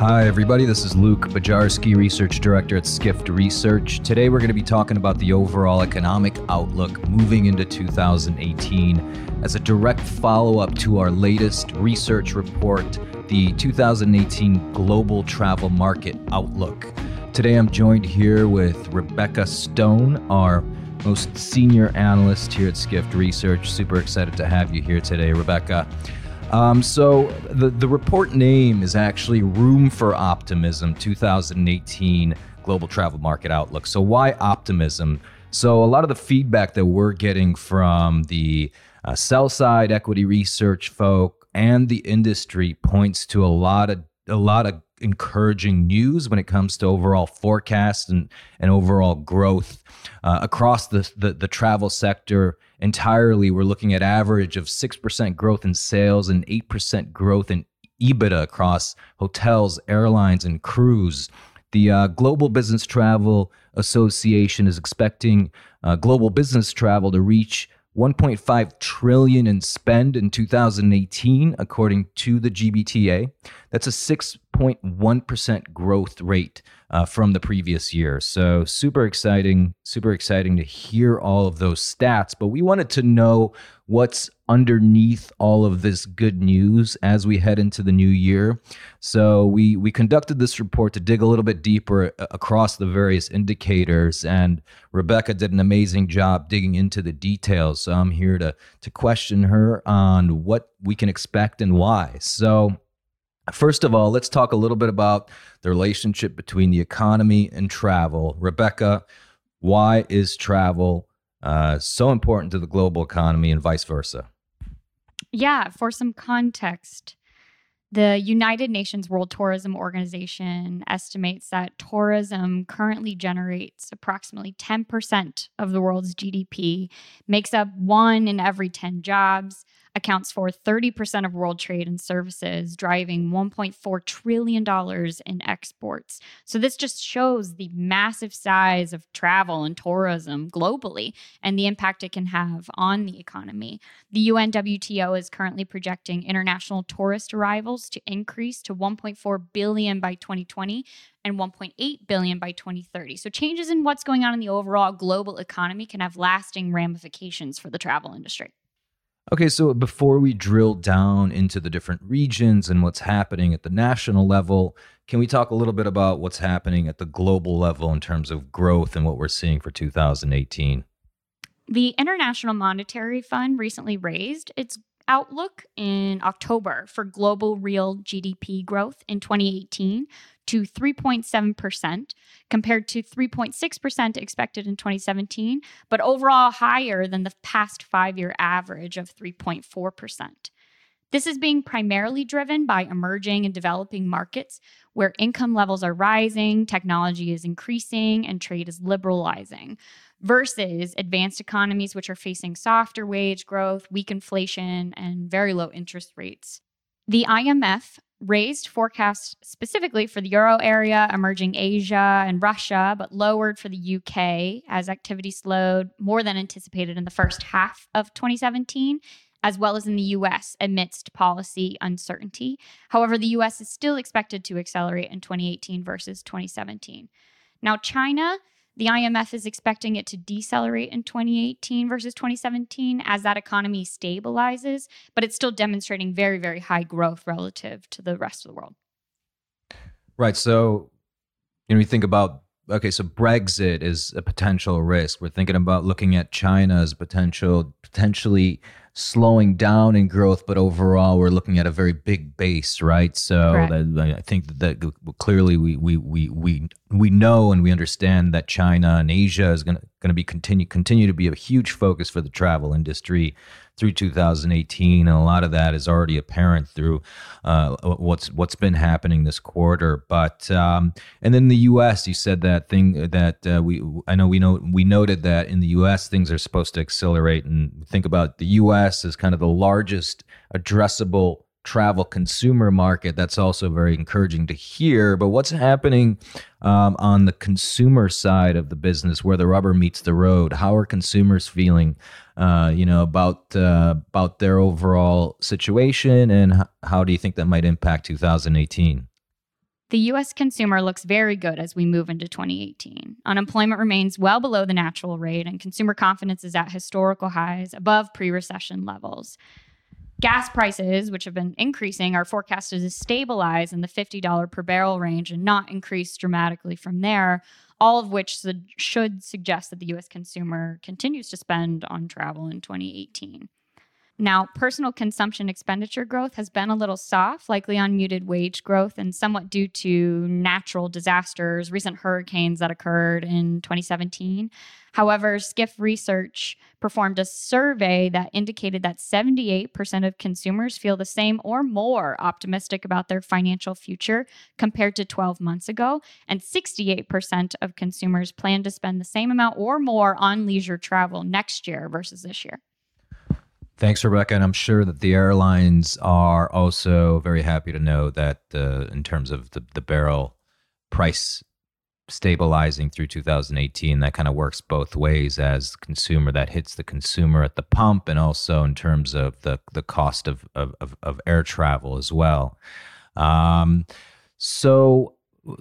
Hi, everybody. This is Luke Bujarski, Research Director at Skift Research. Today, we're going to be talking about the overall economic outlook moving into 2018 as a direct follow up to our latest research report, the 2018 Global Travel Market Outlook. Today, I'm joined here with Rebecca Stone, our most senior analyst here at Skift Research. Super excited to have you here today, Rebecca. Um, so the the report name is actually Room for Optimism 2018 Global Travel Market Outlook. So why optimism? So a lot of the feedback that we're getting from the uh, sell side equity research folk and the industry points to a lot of a lot of encouraging news when it comes to overall forecast and, and overall growth uh, across the, the, the travel sector entirely. We're looking at average of 6% growth in sales and 8% growth in EBITDA across hotels, airlines, and cruise. The uh, Global Business Travel Association is expecting uh, global business travel to reach 1.5 trillion in spend in 2018 according to the GBTA. That's a 6.1% growth rate uh, from the previous year. So super exciting, super exciting to hear all of those stats. But we wanted to know what's underneath all of this good news as we head into the new year. So we we conducted this report to dig a little bit deeper across the various indicators, and Rebecca did an amazing job digging into the details. So I'm here to to question her on what we can expect and why. So First of all, let's talk a little bit about the relationship between the economy and travel. Rebecca, why is travel uh, so important to the global economy and vice versa? Yeah, for some context, the United Nations World Tourism Organization estimates that tourism currently generates approximately 10% of the world's GDP, makes up one in every 10 jobs, accounts for 30% of world trade and services, driving $1.4 trillion in exports. So, this just shows the massive size of travel and tourism globally and the impact it can have on the economy. The UNWTO is currently projecting international tourist arrivals to increase to 1.4 billion by 2020 and 1.8 billion by 2030. So changes in what's going on in the overall global economy can have lasting ramifications for the travel industry. Okay, so before we drill down into the different regions and what's happening at the national level, can we talk a little bit about what's happening at the global level in terms of growth and what we're seeing for 2018? The International Monetary Fund recently raised its outlook in October for global real GDP growth in 2018 to 3.7%, compared to 3.6% expected in 2017, but overall higher than the past five year average of 3.4%. This is being primarily driven by emerging and developing markets where income levels are rising, technology is increasing, and trade is liberalizing, versus advanced economies which are facing softer wage growth, weak inflation, and very low interest rates. The IMF raised forecasts specifically for the euro area, emerging Asia, and Russia, but lowered for the UK as activity slowed more than anticipated in the first half of 2017 as well as in the US amidst policy uncertainty. However, the US is still expected to accelerate in 2018 versus 2017. Now, China the IMF is expecting it to decelerate in 2018 versus 2017 as that economy stabilizes, but it's still demonstrating very, very high growth relative to the rest of the world. Right. So, you know, you think about okay, so Brexit is a potential risk. We're thinking about looking at China's potential potentially slowing down in growth, but overall we're looking at a very big base, right? So that, I think that, that clearly we, we we we we know and we understand that China and Asia is going to going to be continue continue to be a huge focus for the travel industry through 2018, and a lot of that is already apparent through uh, what's what's been happening this quarter. But um, and then the U.S. You said that thing that uh, we I know we know we noted that in the U.S. things are supposed to accelerate, and think about the U.S. as kind of the largest addressable travel consumer market. That's also very encouraging to hear. But what's happening um, on the consumer side of the business, where the rubber meets the road? How are consumers feeling? Uh, you know about uh, about their overall situation, and how do you think that might impact 2018? The US consumer looks very good as we move into 2018. Unemployment remains well below the natural rate, and consumer confidence is at historical highs above pre recession levels. Gas prices, which have been increasing, are forecasted to stabilize in the $50 per barrel range and not increase dramatically from there, all of which should suggest that the US consumer continues to spend on travel in 2018. Now, personal consumption expenditure growth has been a little soft, likely on muted wage growth and somewhat due to natural disasters, recent hurricanes that occurred in 2017. However, Skift Research performed a survey that indicated that 78% of consumers feel the same or more optimistic about their financial future compared to 12 months ago, and 68% of consumers plan to spend the same amount or more on leisure travel next year versus this year. Thanks, Rebecca. And I'm sure that the airlines are also very happy to know that uh, in terms of the, the barrel price stabilizing through 2018, that kind of works both ways as consumer that hits the consumer at the pump and also in terms of the, the cost of, of, of air travel as well. Um, so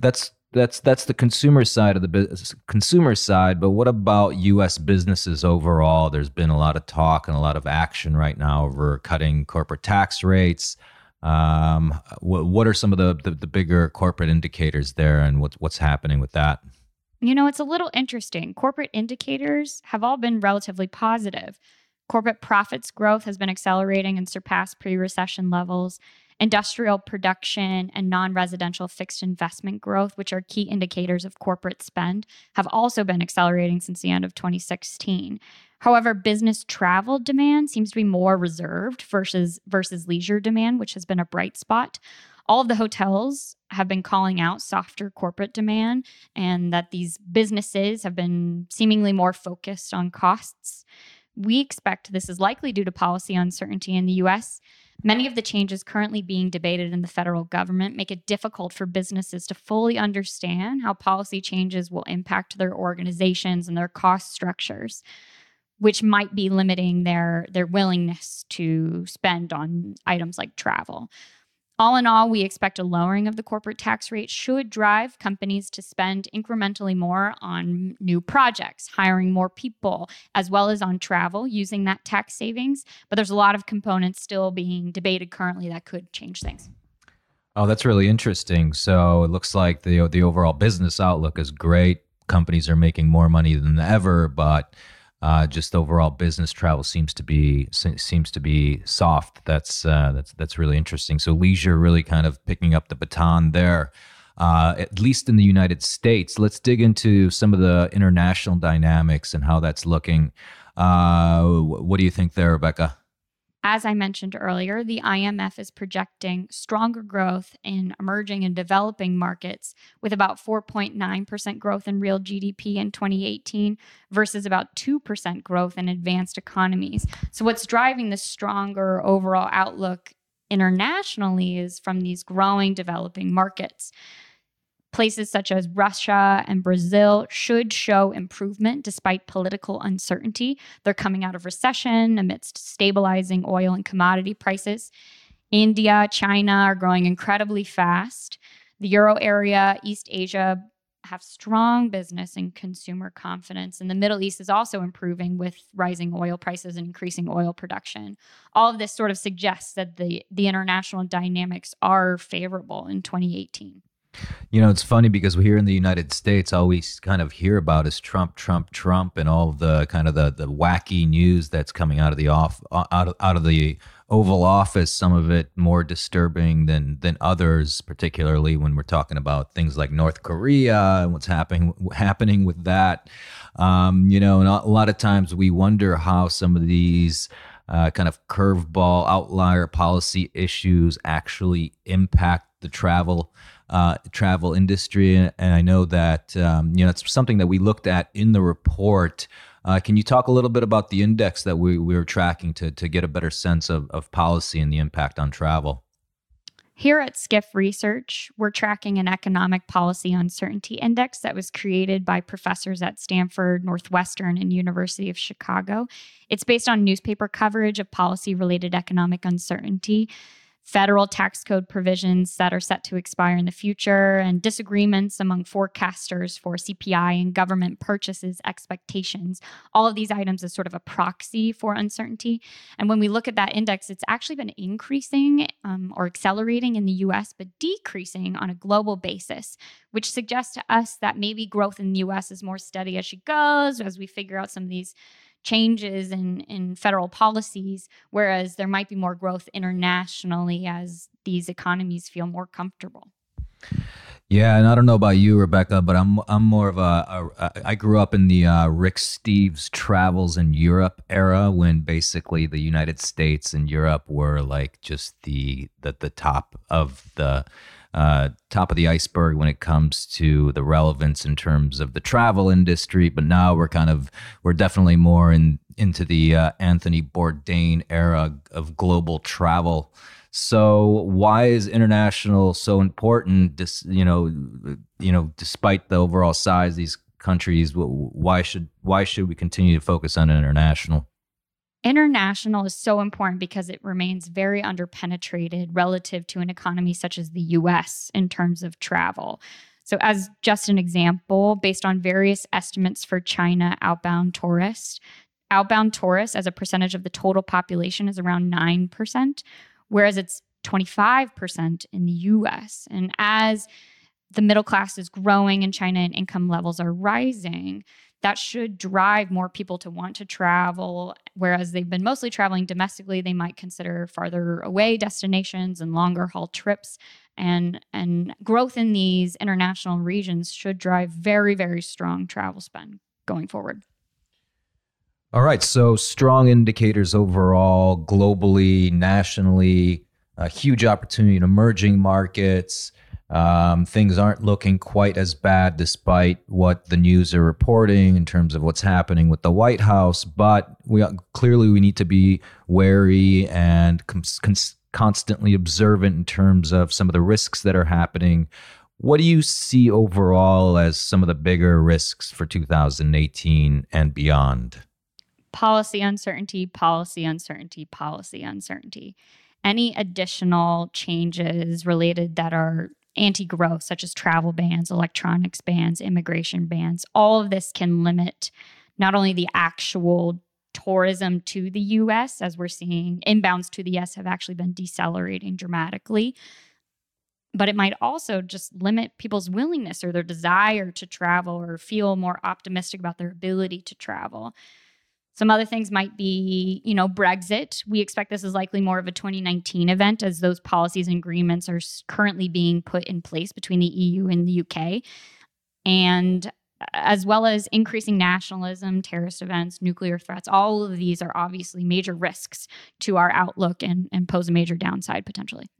that's that's that's the consumer side of the business consumer side but what about us businesses overall? There's been a lot of talk and a lot of action right now over cutting corporate tax rates. Um, what, what are some of the, the, the bigger corporate indicators there and what's what's happening with that? You know it's a little interesting. Corporate indicators have all been relatively positive. Corporate profits growth has been accelerating and surpassed pre-recession levels industrial production, and non residential fixed investment growth, which are key indicators of corporate spend, have also been accelerating since the end of 2016. However, business travel demand seems to be more reserved versus versus leisure demand, which has been a bright spot. All of the hotels have been calling out softer corporate demand and that these businesses have been seemingly more focused on costs. We expect this is likely due to policy uncertainty in the US Many of the changes currently being debated in the federal government make it difficult for businesses to fully understand how policy changes will impact their organizations and their cost structures, which might be limiting their, their willingness to spend on items like travel. All in all, we expect a lowering of the corporate tax rate should drive companies to spend incrementally more on new projects, hiring more people, as well as on travel using that tax savings. But there's a lot of components still being debated currently that could change things. Oh, that's really interesting. So it looks like the the overall business outlook is great. Companies are making more money than ever, but uh, just overall business travel seems to be seems to be soft. That's uh, that's that's really interesting. So leisure really kind of picking up the baton there, uh, at least in the United States. Let's dig into some of the international dynamics and how that's looking. Uh, what do you think there, Rebecca? As I mentioned earlier, the IMF is projecting stronger growth in emerging and developing markets with about 4.9% growth in real GDP in 2018 versus about 2% growth in advanced economies. So, what's driving the stronger overall outlook internationally is from these growing developing markets. Places such as Russia and Brazil should show improvement despite political uncertainty. They're coming out of recession amidst stabilizing oil and commodity prices. India, China are growing incredibly fast. The Euro area, East Asia have strong business and consumer confidence. And the Middle East is also improving with rising oil prices and increasing oil production. All of this sort of suggests that the, the international dynamics are favorable in 2018. You know, it's funny because here in the United States, all we kind of hear about is Trump, Trump, Trump, and all the kind of the, the wacky news that's coming out of the off out of, out of the Oval Office. Some of it more disturbing than than others, particularly when we're talking about things like North Korea and what's happening happening with that. Um, you know, and a lot of times we wonder how some of these uh, kind of curveball outlier policy issues actually impact the travel uh, travel industry, and I know that um, you know it's something that we looked at in the report. Uh, can you talk a little bit about the index that we, we were tracking to to get a better sense of, of policy and the impact on travel? Here at Skift Research, we're tracking an economic policy uncertainty index that was created by professors at Stanford, Northwestern, and University of Chicago. It's based on newspaper coverage of policy related economic uncertainty federal tax code provisions that are set to expire in the future, and disagreements among forecasters for CPI and government purchases expectations. All of these items is sort of a proxy for uncertainty. And when we look at that index, it's actually been increasing um, or accelerating in the US, but decreasing on a global basis, which suggests to us that maybe growth in the US is more steady as she goes as we figure out some of these changes in, in federal policies, whereas there might be more growth internationally as these economies feel more comfortable. Yeah, and I don't know about you, Rebecca, but I'm I'm more of a, I grew up in the uh, Rick Steves travels in Europe era when basically the United States and Europe were like just the the, the top of the uh, top of the iceberg when it comes to the relevance in terms of the travel industry. But now we're kind of we're definitely more in into the uh, Anthony Bourdain era of global travel. So why is international so important? Dis, you know, you know, despite the overall size of these countries, why should why should we continue to focus on international? International is so important because it remains very underpenetrated relative to an economy such as the US in terms of travel. So, as just an example, based on various estimates for China outbound tourists, outbound tourists as a percentage of the total population is around 9%, whereas it's 25% in the US. And as the middle class is growing in China and income levels are rising, that should drive more people to want to travel. Whereas they've been mostly traveling domestically, they might consider farther away destinations and longer haul trips. And, and growth in these international regions should drive very, very strong travel spend going forward. All right. So, strong indicators overall, globally, nationally, a huge opportunity in emerging markets. Um, things aren't looking quite as bad despite what the news are reporting in terms of what's happening with the White House. But we clearly we need to be wary and constantly observant in terms of some of the risks that are happening. What do you see overall as some of the bigger risks for 2018 and beyond? Policy uncertainty, policy uncertainty, policy uncertainty. Any additional changes related that are anti growth, such as travel bans, electronics bans, immigration bans. All of this can limit not only the actual tourism to the US, as we're seeing inbounds to the US have actually been decelerating dramatically, but it might also just limit people's willingness or their desire to travel or feel more optimistic about their ability to travel. Some other things might be, you know, Brexit. We expect this is likely more of a 2019 event as those policies and agreements are currently being put in place between the EU and the UK. And uh, as well as increasing nationalism, terrorist events, nuclear threats, all of these are obviously major risks to our outlook and, and pose a major downside potentially.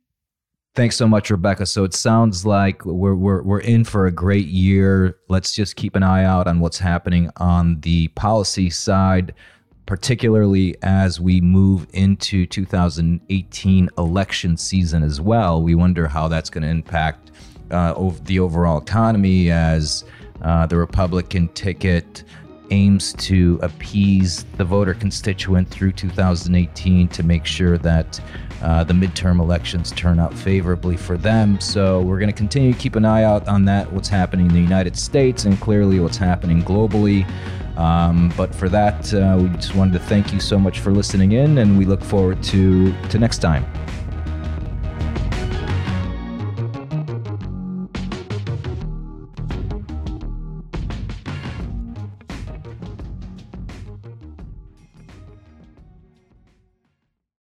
Thanks so much, Rebecca. So it sounds like we're, we're, we're in for a great year. Let's just keep an eye out on what's happening on the policy side, particularly as we move into 2018 election season as well. We wonder how that's going to impact uh, the overall economy as uh, the Republican ticket aims to appease the voter constituent through 2018 to make sure that uh, the midterm elections turn out favorably for them. So we're going to continue to keep an eye out on that, what's happening in the United States, and clearly what's happening globally. Um, but for that, uh, we just wanted to thank you so much for listening in, and we look forward to to next time.